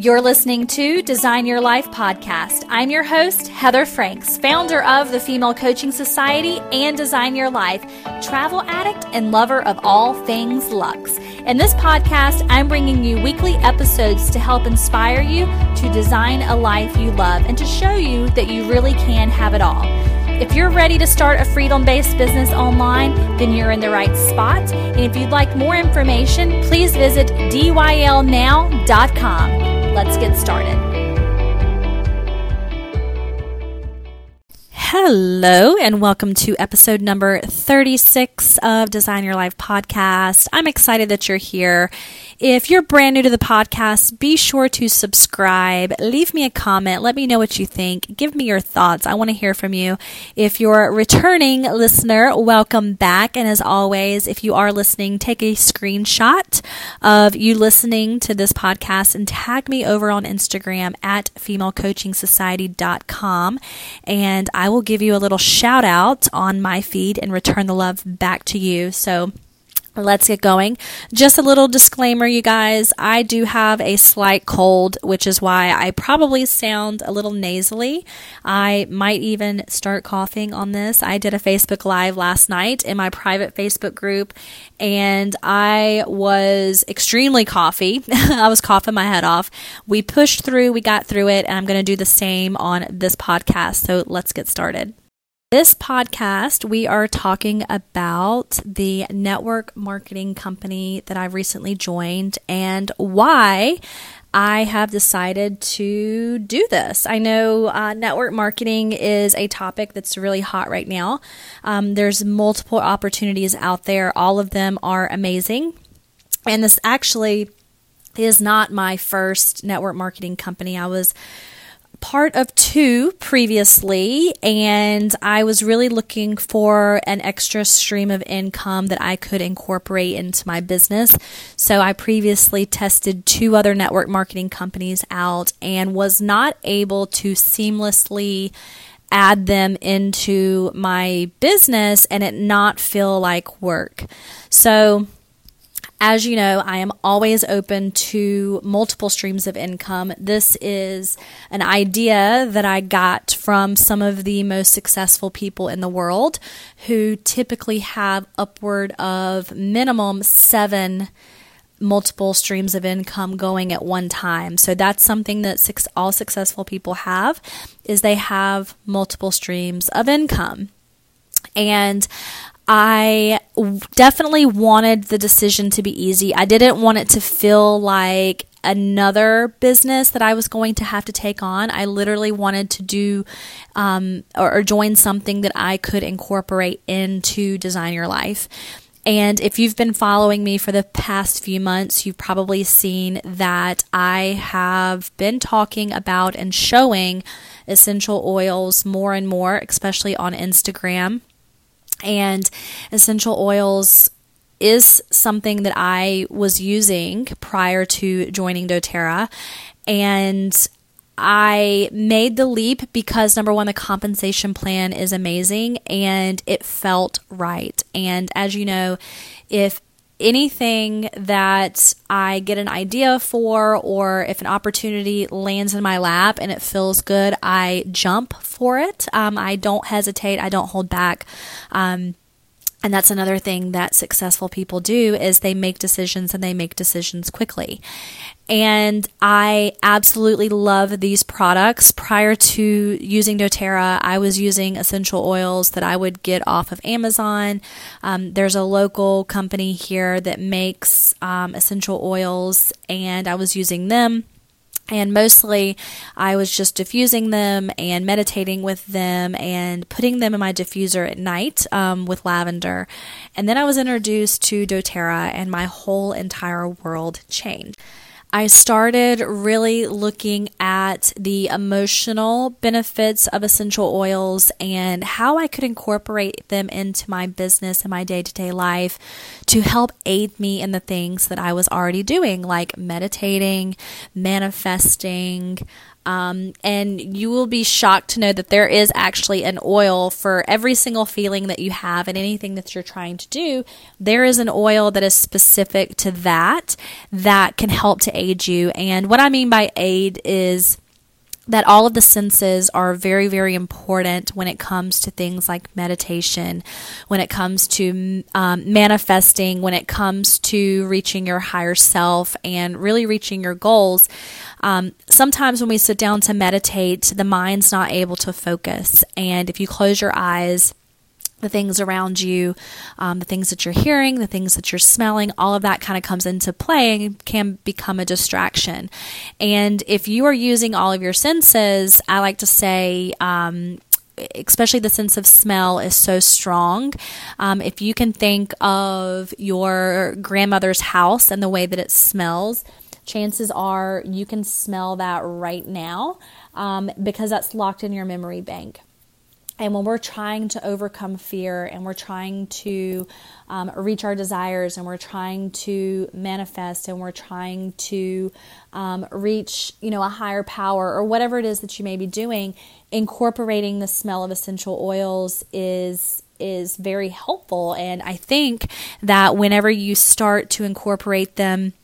You're listening to Design Your Life podcast. I'm your host, Heather Franks, founder of the Female Coaching Society and Design Your Life, travel addict and lover of all things luxe. In this podcast, I'm bringing you weekly episodes to help inspire you to design a life you love and to show you that you really can have it all. If you're ready to start a freedom based business online, then you're in the right spot. And if you'd like more information, please visit dylnow.com. Let's get started. Hello, and welcome to episode number 36 of Design Your Life podcast. I'm excited that you're here. If you're brand new to the podcast, be sure to subscribe, leave me a comment, let me know what you think, give me your thoughts. I want to hear from you. If you're a returning listener, welcome back. And as always, if you are listening, take a screenshot of you listening to this podcast and tag me over on Instagram at femalecoachingsociety.com. And I will give you a little shout out on my feed and return the love back to you. So, Let's get going. Just a little disclaimer, you guys. I do have a slight cold, which is why I probably sound a little nasally. I might even start coughing on this. I did a Facebook Live last night in my private Facebook group, and I was extremely coughy. I was coughing my head off. We pushed through, we got through it, and I'm going to do the same on this podcast. So let's get started. This podcast, we are talking about the network marketing company that I recently joined and why I have decided to do this. I know uh, network marketing is a topic that's really hot right now. Um, there's multiple opportunities out there, all of them are amazing. And this actually is not my first network marketing company. I was part of two previously, and I was really looking for an extra stream of income that I could incorporate into my business. So I previously tested two other network marketing companies out and was not able to seamlessly add them into my business and it not feel like work. So as you know, I am always open to multiple streams of income. This is an idea that I got from some of the most successful people in the world who typically have upward of minimum seven multiple streams of income going at one time. So that's something that all successful people have is they have multiple streams of income. And I definitely wanted the decision to be easy. I didn't want it to feel like another business that I was going to have to take on. I literally wanted to do um, or, or join something that I could incorporate into Design Your Life. And if you've been following me for the past few months, you've probably seen that I have been talking about and showing essential oils more and more, especially on Instagram. And essential oils is something that I was using prior to joining doTERRA. And I made the leap because number one, the compensation plan is amazing and it felt right. And as you know, if anything that I get an idea for, or if an opportunity lands in my lap and it feels good, I jump for it. Um, I don't hesitate. I don't hold back. Um, and that's another thing that successful people do is they make decisions and they make decisions quickly. And I absolutely love these products. Prior to using doTERRA, I was using essential oils that I would get off of Amazon. Um, there's a local company here that makes um, essential oils, and I was using them. And mostly, I was just diffusing them and meditating with them and putting them in my diffuser at night um, with lavender. And then I was introduced to doTERRA, and my whole entire world changed. I started really looking at the emotional benefits of essential oils and how I could incorporate them into my business and my day to day life to help aid me in the things that I was already doing, like meditating, manifesting, Um, and you will be shocked to know that there is actually an oil for every single feeling that you have and anything that you're trying to do. There is an oil that is specific to that that can help to aid you. And what I mean by aid is that all of the senses are very, very important when it comes to things like meditation, when it comes to um, manifesting, when it comes to reaching your higher self and really reaching your goals. Um, sometimes when we sit down to meditate, the mind's not able to focus. And if you close your eyes, the things around you, um, the things that you're hearing, the things that you're smelling, all of that kind of comes into play and can become a distraction. And if you are using all of your senses, I like to say, um, especially the sense of smell is so strong. Um, if you can think of your grandmother's house and the way that it smells, chances are you can smell that right now um, because that's locked in your memory bank. And when we're trying to overcome fear and we're trying to um, reach our desires and we're trying to manifest and we're trying to um, reach, you know, a higher power or whatever it is that you may be doing, incorporating the smell of essential oils is is very helpful. And I think that whenever you start to incorporate them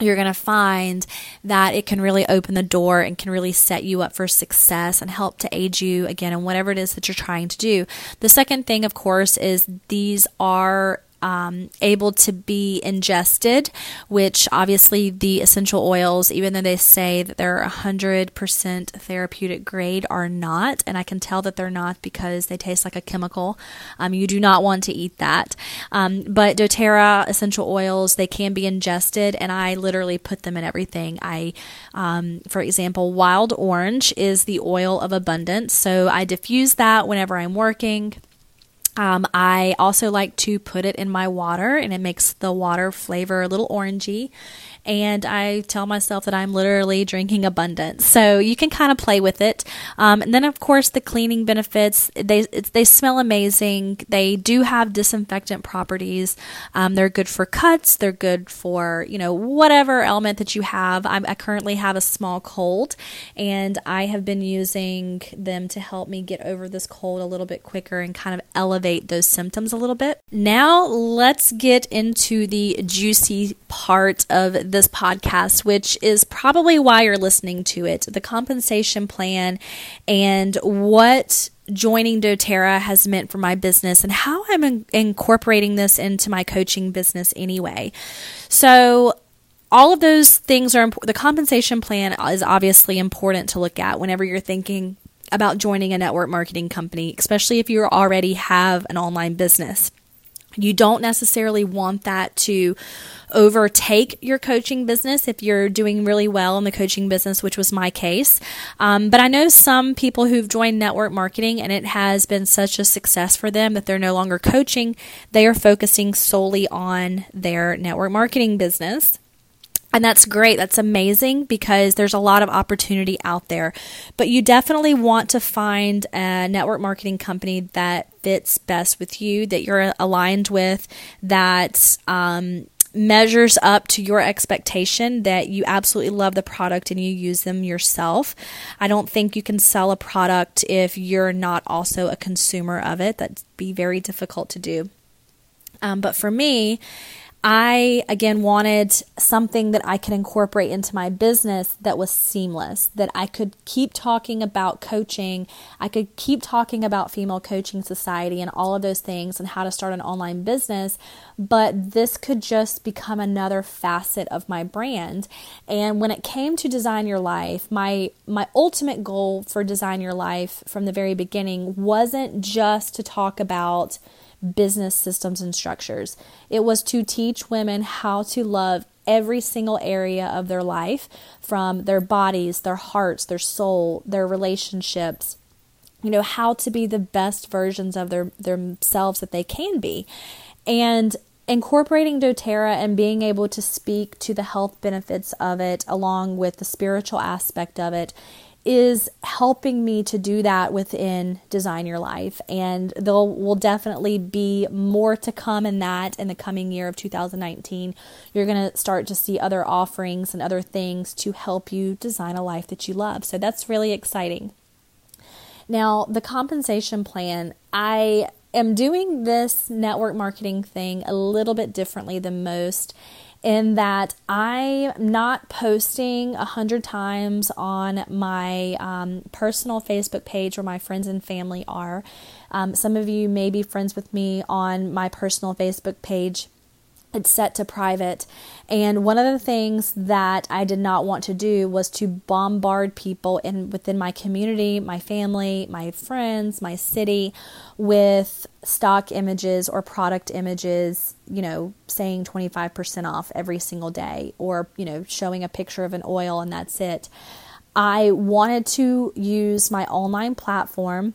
you're going to find that it can really open the door and can really set you up for success and help to aid you again in whatever it is that you're trying to do. The second thing, of course, is these are um, able to be ingested, which obviously the essential oils, even though they say that they're 100% therapeutic grade, are not. And I can tell that they're not because they taste like a chemical. Um, you do not want to eat that. Um, but doTERRA essential oils, they can be ingested, and I literally put them in everything. I, um, for example, wild orange is the oil of abundance. So I diffuse that whenever I'm working. Um, I also like to put it in my water, and it makes the water flavor a little orangey and I tell myself that I'm literally drinking abundance. So you can kind of play with it. Um, and then, of course, the cleaning benefits they they smell amazing. They do have disinfectant properties. Um, they're good for cuts. They're good for you know whatever element that you have. I'm, I currently have a small cold, and I have been using them to help me get over this cold a little bit quicker and kind of elevate those symptoms a little bit. Now let's get into the juicy part of this podcast, which is probably why you're listening to it the compensation plan and what joining doTERRA has meant for my business and how I'm in- incorporating this into my coaching business anyway. So, all of those things are important. The compensation plan is obviously important to look at whenever you're thinking about joining a network marketing company, especially if you already have an online business. You don't necessarily want that to overtake your coaching business if you're doing really well in the coaching business, which was my case. Um, but I know some people who've joined network marketing and it has been such a success for them that they're no longer coaching. They are focusing solely on their network marketing business. And that's great. That's amazing because there's a lot of opportunity out there. But you definitely want to find a network marketing company that fits best with you, that you're aligned with, that um, measures up to your expectation, that you absolutely love the product and you use them yourself. I don't think you can sell a product if you're not also a consumer of it. That'd be very difficult to do. Um, but for me, I again wanted something that I could incorporate into my business that was seamless, that I could keep talking about coaching, I could keep talking about Female Coaching Society and all of those things and how to start an online business, but this could just become another facet of my brand. And when it came to design your life, my my ultimate goal for design your life from the very beginning wasn't just to talk about business systems and structures. It was to teach women how to love every single area of their life from their bodies, their hearts, their soul, their relationships. You know, how to be the best versions of their themselves that they can be. And incorporating doTERRA and being able to speak to the health benefits of it along with the spiritual aspect of it is helping me to do that within Design Your Life. And there will definitely be more to come in that in the coming year of 2019. You're going to start to see other offerings and other things to help you design a life that you love. So that's really exciting. Now, the compensation plan, I am doing this network marketing thing a little bit differently than most in that I'm not posting a hundred times on my um, personal Facebook page where my friends and family are. Um, some of you may be friends with me on my personal Facebook page it's set to private. And one of the things that I did not want to do was to bombard people in within my community, my family, my friends, my city with stock images or product images, you know, saying 25% off every single day or, you know, showing a picture of an oil and that's it. I wanted to use my online platform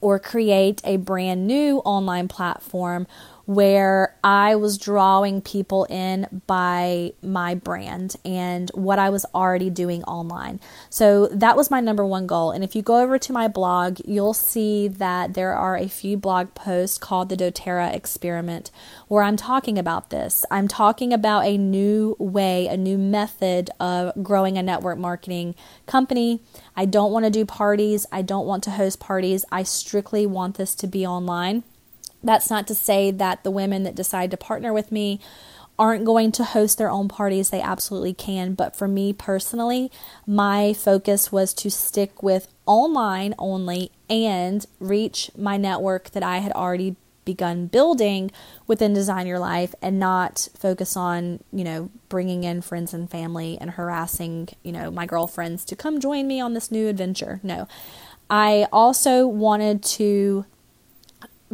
or create a brand new online platform where I was drawing people in by my brand and what I was already doing online. So that was my number one goal. And if you go over to my blog, you'll see that there are a few blog posts called the doTERRA experiment where I'm talking about this. I'm talking about a new way, a new method of growing a network marketing company. I don't want to do parties. I don't want to host parties. I strictly want this to be online. That's not to say that the women that decide to partner with me aren't going to host their own parties. They absolutely can. But for me personally, my focus was to stick with online only and reach my network that I had already begun building within Design Your Life and not focus on, you know, bringing in friends and family and harassing, you know, my girlfriends to come join me on this new adventure. No. I also wanted to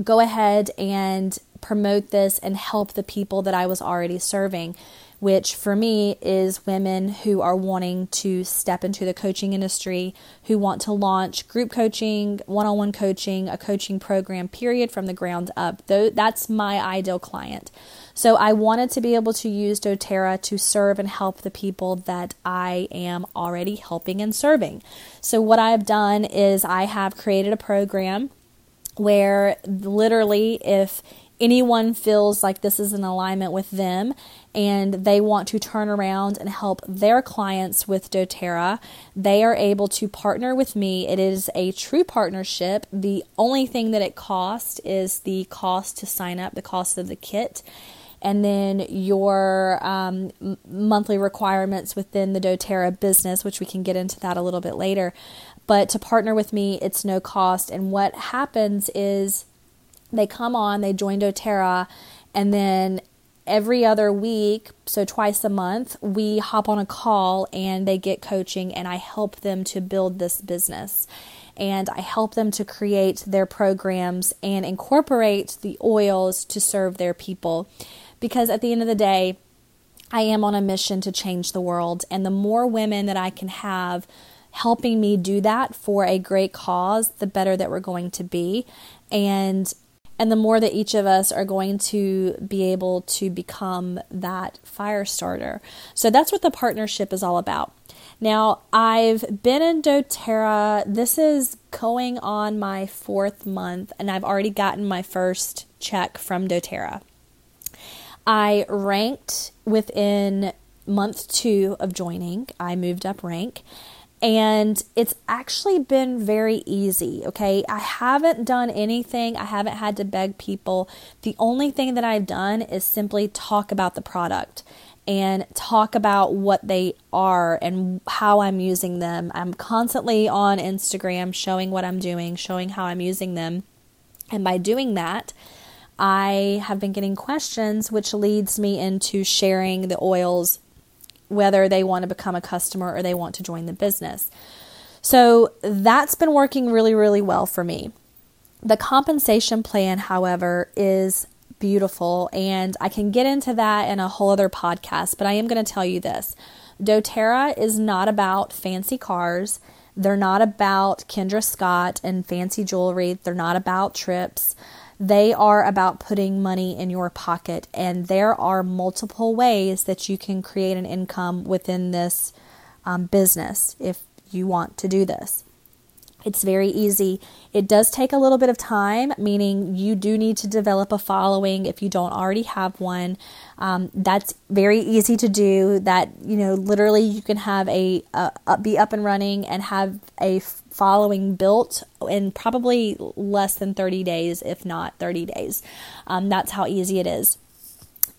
go ahead and promote this and help the people that I was already serving, which for me is women who are wanting to step into the coaching industry, who want to launch group coaching, one on one coaching, a coaching program, period, from the ground up. That's my ideal client. So I wanted to be able to use doTERRA to serve and help the people that I am already helping and serving. So what I've done is I have created a program where literally if anyone feels like this is in alignment with them and they want to turn around and help their clients with doTERRA, they are able to partner with me. It is a true partnership. The only thing that it costs is the cost to sign up, the cost of the kit. And then your um, monthly requirements within the doTERRA business, which we can get into that a little bit later. But to partner with me, it's no cost. And what happens is they come on, they join doTERRA, and then every other week, so twice a month, we hop on a call and they get coaching, and I help them to build this business. And I help them to create their programs and incorporate the oils to serve their people. Because at the end of the day, I am on a mission to change the world. And the more women that I can have helping me do that for a great cause, the better that we're going to be. And and the more that each of us are going to be able to become that fire starter. So that's what the partnership is all about. Now, I've been in doTERRA. This is going on my fourth month, and I've already gotten my first check from doTERRA. I ranked within month two of joining. I moved up rank and it's actually been very easy. Okay, I haven't done anything, I haven't had to beg people. The only thing that I've done is simply talk about the product and talk about what they are and how I'm using them. I'm constantly on Instagram showing what I'm doing, showing how I'm using them. And by doing that, I have been getting questions, which leads me into sharing the oils whether they want to become a customer or they want to join the business. So that's been working really, really well for me. The compensation plan, however, is beautiful, and I can get into that in a whole other podcast, but I am going to tell you this doTERRA is not about fancy cars. They're not about Kendra Scott and fancy jewelry. They're not about trips. They are about putting money in your pocket, and there are multiple ways that you can create an income within this um, business. If you want to do this. It's very easy. It does take a little bit of time, meaning you do need to develop a following if you don't already have one. Um, that's very easy to do. That you know, literally, you can have a uh, be up and running and have a following built in probably less than 30 days, if not 30 days. Um, that's how easy it is.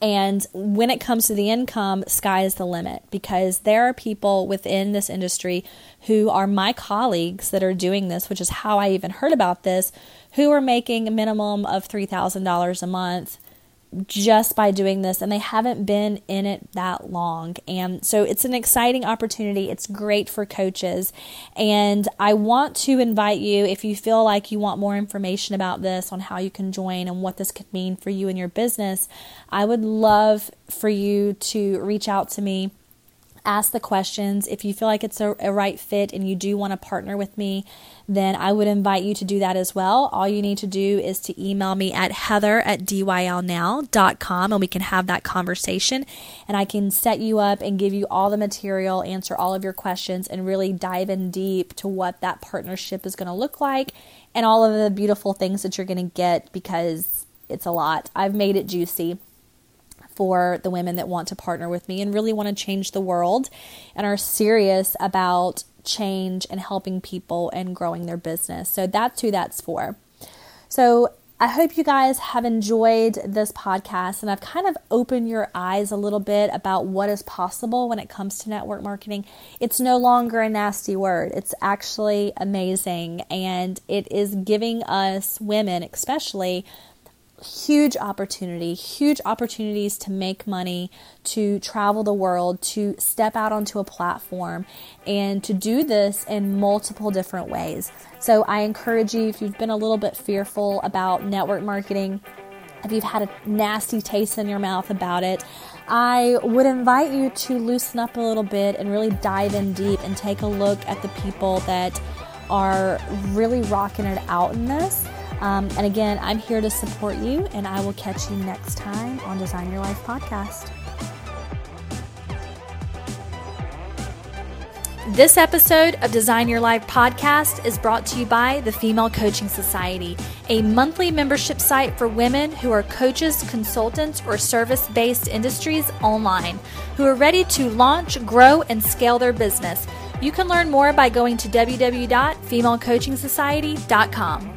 And when it comes to the income, sky is the limit because there are people within this industry who are my colleagues that are doing this, which is how I even heard about this, who are making a minimum of $3,000 a month just by doing this and they haven't been in it that long. And so it's an exciting opportunity. It's great for coaches. And I want to invite you if you feel like you want more information about this on how you can join and what this could mean for you and your business, I would love for you to reach out to me ask the questions. If you feel like it's a, a right fit and you do want to partner with me, then I would invite you to do that as well. All you need to do is to email me at heather at dylnow.com and we can have that conversation and I can set you up and give you all the material, answer all of your questions, and really dive in deep to what that partnership is going to look like and all of the beautiful things that you're going to get because it's a lot. I've made it juicy for the women that want to partner with me and really want to change the world and are serious about change and helping people and growing their business. So that's who that's for. So I hope you guys have enjoyed this podcast and I've kind of opened your eyes a little bit about what is possible when it comes to network marketing. It's no longer a nasty word, it's actually amazing and it is giving us women, especially, huge opportunity, huge opportunities to make money, to travel the world, to step out onto a platform, and to do this in multiple different ways. So, I encourage you if you've been a little bit fearful about network marketing, if you've had a nasty taste in your mouth about it, I would invite you to loosen up a little bit and really dive in deep and take a look at the people that are really rocking it out in this um, and again, I'm here to support you, and I will catch you next time on Design Your Life podcast. This episode of Design Your Life podcast is brought to you by the Female Coaching Society, a monthly membership site for women who are coaches, consultants, or service based industries online who are ready to launch, grow, and scale their business. You can learn more by going to www.femalecoachingsociety.com.